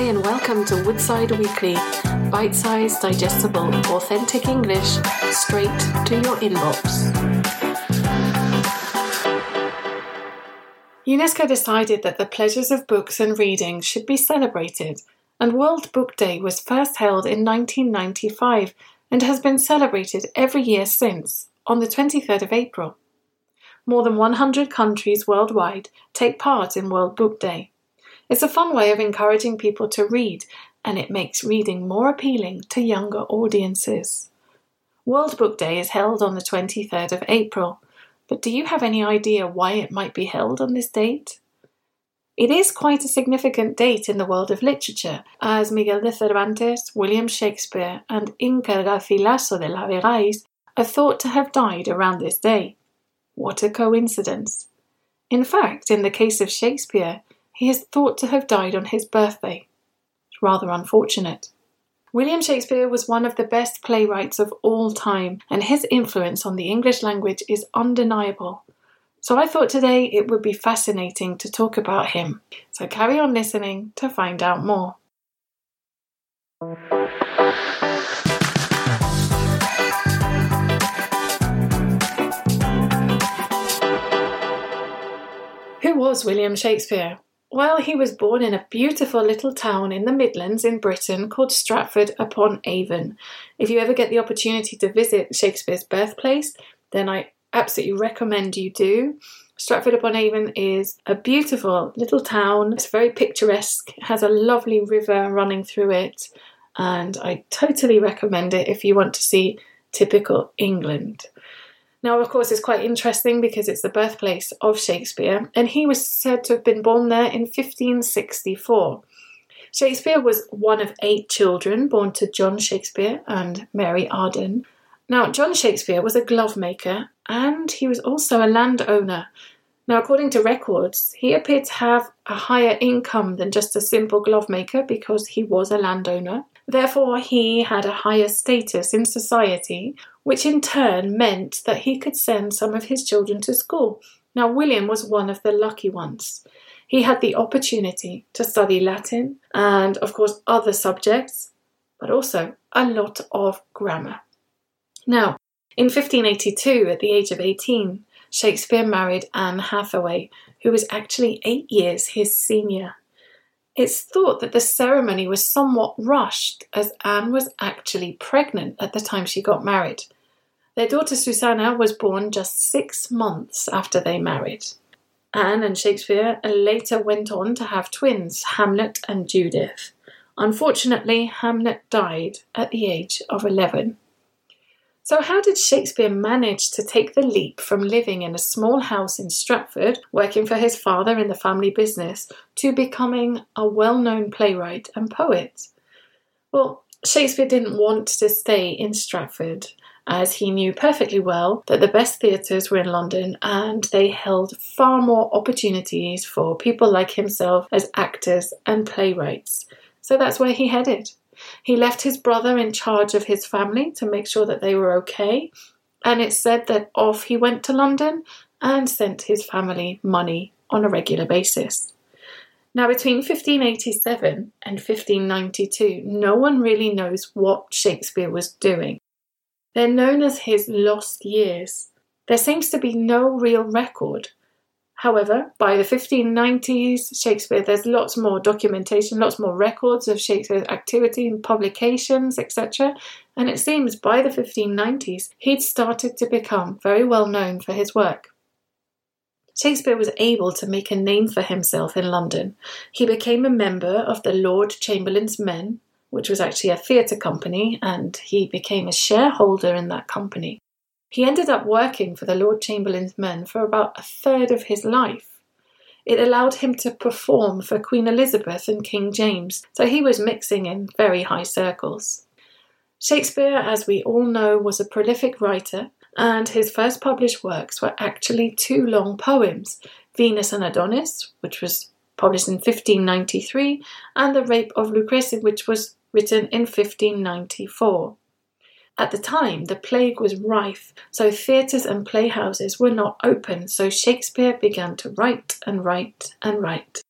Hi, and welcome to Woodside Weekly, bite sized, digestible, authentic English straight to your inbox. UNESCO decided that the pleasures of books and reading should be celebrated, and World Book Day was first held in 1995 and has been celebrated every year since, on the 23rd of April. More than 100 countries worldwide take part in World Book Day. It's a fun way of encouraging people to read, and it makes reading more appealing to younger audiences. World Book Day is held on the 23rd of April, but do you have any idea why it might be held on this date? It is quite a significant date in the world of literature, as Miguel de Cervantes, William Shakespeare, and Inca Garcilaso de la Vegais are thought to have died around this day. What a coincidence! In fact, in the case of Shakespeare, he is thought to have died on his birthday. Rather unfortunate. William Shakespeare was one of the best playwrights of all time, and his influence on the English language is undeniable. So I thought today it would be fascinating to talk about him. So carry on listening to find out more. Who was William Shakespeare? Well, he was born in a beautiful little town in the Midlands in Britain called Stratford upon Avon. If you ever get the opportunity to visit Shakespeare's birthplace, then I absolutely recommend you do. Stratford upon Avon is a beautiful little town. It's very picturesque, it has a lovely river running through it, and I totally recommend it if you want to see typical England. Now, of course, it's quite interesting because it's the birthplace of Shakespeare, and he was said to have been born there in 1564. Shakespeare was one of eight children born to John Shakespeare and Mary Arden. Now, John Shakespeare was a glove maker and he was also a landowner. Now, according to records, he appeared to have a higher income than just a simple glove maker because he was a landowner. Therefore, he had a higher status in society, which in turn meant that he could send some of his children to school. Now, William was one of the lucky ones. He had the opportunity to study Latin and, of course, other subjects, but also a lot of grammar. Now, in 1582, at the age of 18, Shakespeare married Anne Hathaway, who was actually eight years his senior. It's thought that the ceremony was somewhat rushed, as Anne was actually pregnant at the time she got married. Their daughter Susanna was born just six months after they married. Anne and Shakespeare later went on to have twins, Hamlet and Judith. Unfortunately, Hamlet died at the age of 11. So, how did Shakespeare manage to take the leap from living in a small house in Stratford, working for his father in the family business, to becoming a well known playwright and poet? Well, Shakespeare didn't want to stay in Stratford, as he knew perfectly well that the best theatres were in London and they held far more opportunities for people like himself as actors and playwrights. So that's where he headed. He left his brother in charge of his family to make sure that they were okay, and it's said that off he went to London and sent his family money on a regular basis. Now, between 1587 and 1592, no one really knows what Shakespeare was doing. They're known as his lost years. There seems to be no real record However, by the 1590s, Shakespeare, there's lots more documentation, lots more records of Shakespeare's activity and publications, etc. And it seems by the 1590s, he'd started to become very well known for his work. Shakespeare was able to make a name for himself in London. He became a member of the Lord Chamberlain's Men, which was actually a theatre company, and he became a shareholder in that company. He ended up working for the Lord Chamberlain's men for about a third of his life. It allowed him to perform for Queen Elizabeth and King James, so he was mixing in very high circles. Shakespeare, as we all know, was a prolific writer, and his first published works were actually two long poems Venus and Adonis, which was published in 1593, and The Rape of Lucrece, which was written in 1594. At the time, the plague was rife, so theatres and playhouses were not open, so Shakespeare began to write and write and write.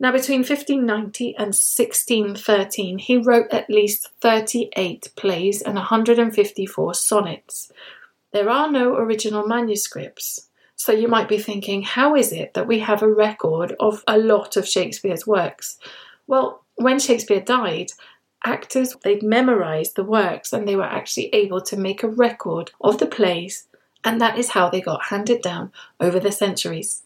Now, between 1590 and 1613, he wrote at least 38 plays and 154 sonnets. There are no original manuscripts, so you might be thinking, how is it that we have a record of a lot of Shakespeare's works? Well, when Shakespeare died, actors they'd memorized the works and they were actually able to make a record of the plays, and that is how they got handed down over the centuries.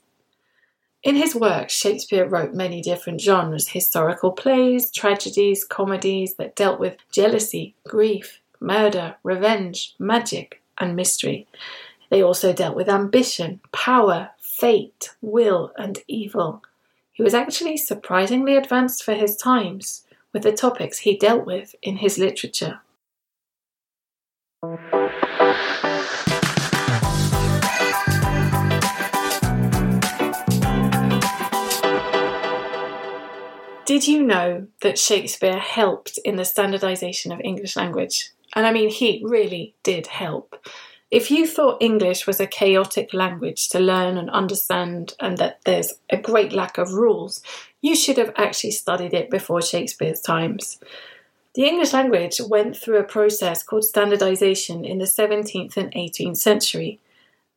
In his works, Shakespeare wrote many different genres historical plays, tragedies, comedies that dealt with jealousy, grief, murder, revenge, magic, and mystery. They also dealt with ambition, power, fate, will, and evil. He was actually surprisingly advanced for his times with the topics he dealt with in his literature. Did you know that Shakespeare helped in the standardization of English language? And I mean, he really did help. If you thought English was a chaotic language to learn and understand, and that there's a great lack of rules, you should have actually studied it before Shakespeare's times. The English language went through a process called standardization in the 17th and 18th century.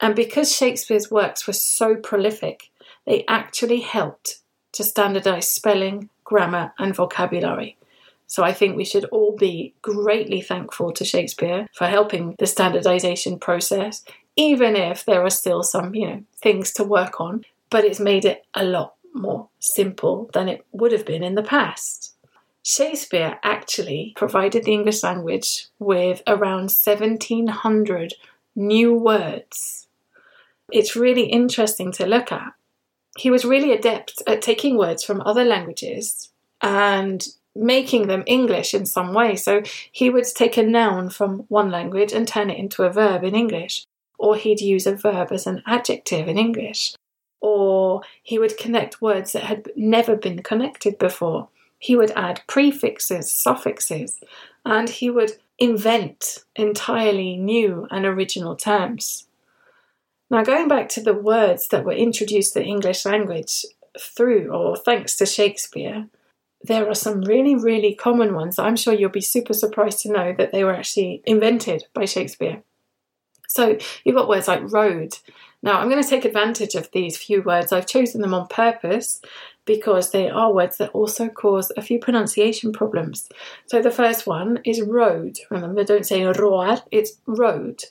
And because Shakespeare's works were so prolific, they actually helped to standardize spelling, grammar, and vocabulary. So I think we should all be greatly thankful to Shakespeare for helping the standardization process, even if there are still some, you know, things to work on, but it's made it a lot more simple than it would have been in the past. Shakespeare actually provided the English language with around 1700 new words. It's really interesting to look at he was really adept at taking words from other languages and making them English in some way. So he would take a noun from one language and turn it into a verb in English, or he'd use a verb as an adjective in English, or he would connect words that had never been connected before. He would add prefixes, suffixes, and he would invent entirely new and original terms. Now, going back to the words that were introduced to the English language through or thanks to Shakespeare, there are some really, really common ones. I'm sure you'll be super surprised to know that they were actually invented by Shakespeare. So you've got words like road. Now, I'm going to take advantage of these few words. I've chosen them on purpose because they are words that also cause a few pronunciation problems. So the first one is road. Remember, don't say roar, it's road.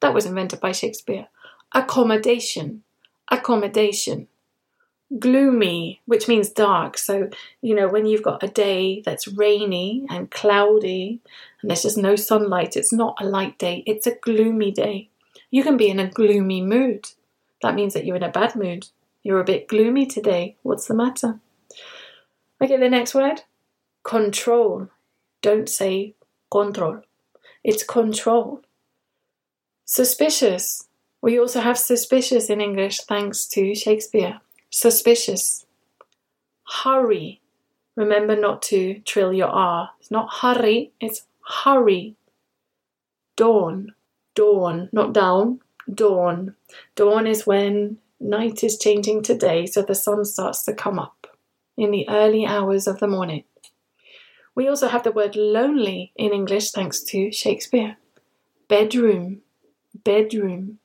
That was invented by Shakespeare accommodation, accommodation. Gloomy, which means dark. So, you know, when you've got a day that's rainy and cloudy and there's just no sunlight, it's not a light day, it's a gloomy day. You can be in a gloomy mood. That means that you're in a bad mood. You're a bit gloomy today. What's the matter? Okay, the next word control. Don't say control, it's control. Suspicious. We also have suspicious in English thanks to Shakespeare. Suspicious. Hurry. Remember not to trill your R. It's not hurry, it's hurry. Dawn. Dawn, not down. Dawn. Dawn is when night is changing to day, so the sun starts to come up in the early hours of the morning. We also have the word lonely in English thanks to Shakespeare. Bedroom. Bedroom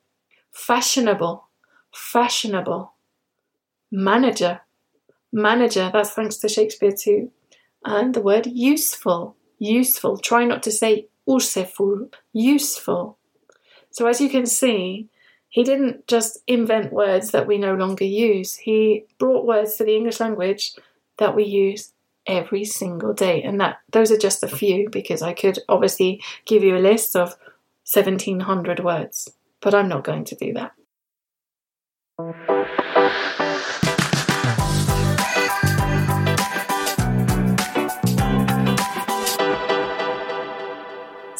fashionable, fashionable, manager, manager, that's thanks to Shakespeare too, and the word useful, useful. Try not to say useful, useful. So as you can see, he didn't just invent words that we no longer use. He brought words to the English language that we use every single day. And that those are just a few because I could obviously give you a list of 1700 words but I'm not going to do that.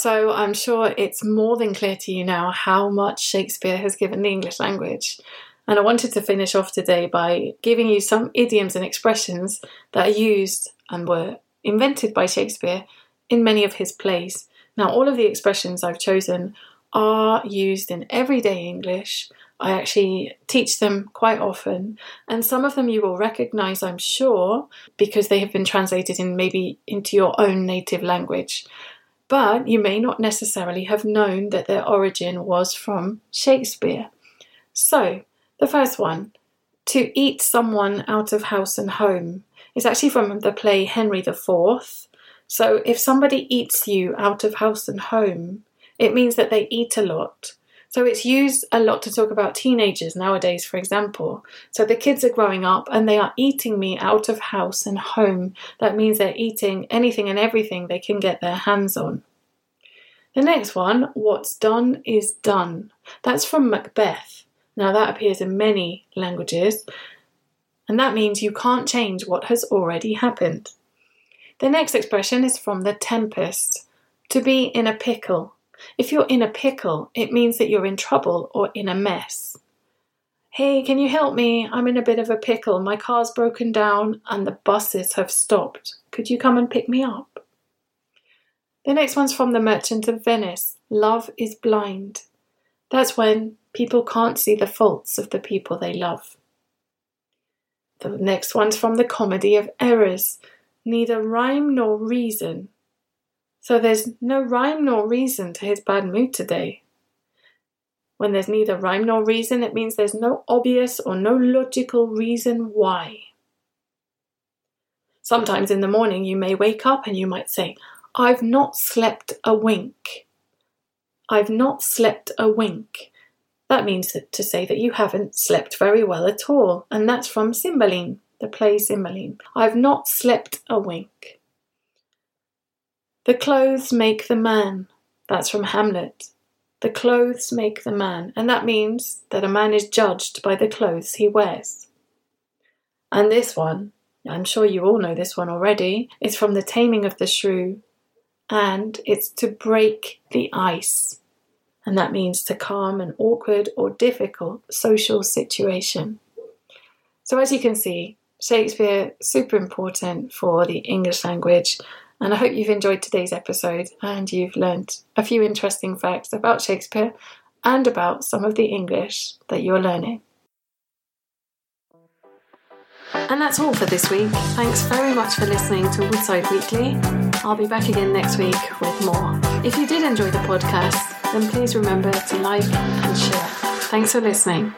So I'm sure it's more than clear to you now how much Shakespeare has given the English language. And I wanted to finish off today by giving you some idioms and expressions that are used and were invented by Shakespeare in many of his plays. Now, all of the expressions I've chosen are used in everyday English. I actually teach them quite often, and some of them you will recognize, I'm sure, because they have been translated in maybe into your own native language. But you may not necessarily have known that their origin was from Shakespeare. So, the first one, to eat someone out of house and home, is actually from the play Henry IV. So, if somebody eats you out of house and home, it means that they eat a lot. So it's used a lot to talk about teenagers nowadays, for example. So the kids are growing up and they are eating me out of house and home. That means they're eating anything and everything they can get their hands on. The next one, what's done is done. That's from Macbeth. Now that appears in many languages, and that means you can't change what has already happened. The next expression is from The Tempest to be in a pickle. If you're in a pickle, it means that you're in trouble or in a mess. Hey, can you help me? I'm in a bit of a pickle. My car's broken down and the buses have stopped. Could you come and pick me up? The next one's from The Merchant of Venice Love is blind. That's when people can't see the faults of the people they love. The next one's from The Comedy of Errors Neither rhyme nor reason so there's no rhyme nor reason to his bad mood today. When there's neither rhyme nor reason, it means there's no obvious or no logical reason why. Sometimes in the morning you may wake up and you might say, I've not slept a wink. I've not slept a wink. That means to say that you haven't slept very well at all, and that's from Cymbeline, the play Cymbeline. I've not slept a wink. The clothes make the man. That's from Hamlet. The clothes make the man, and that means that a man is judged by the clothes he wears. And this one, I'm sure you all know this one already, is from The Taming of the Shrew, and it's to break the ice. And that means to calm an awkward or difficult social situation. So, as you can see, Shakespeare super important for the English language and I hope you've enjoyed today's episode and you've learned a few interesting facts about Shakespeare and about some of the English that you're learning. And that's all for this week. Thanks very much for listening to Woodside Weekly. I'll be back again next week with more. If you did enjoy the podcast, then please remember to like and share. Thanks for listening.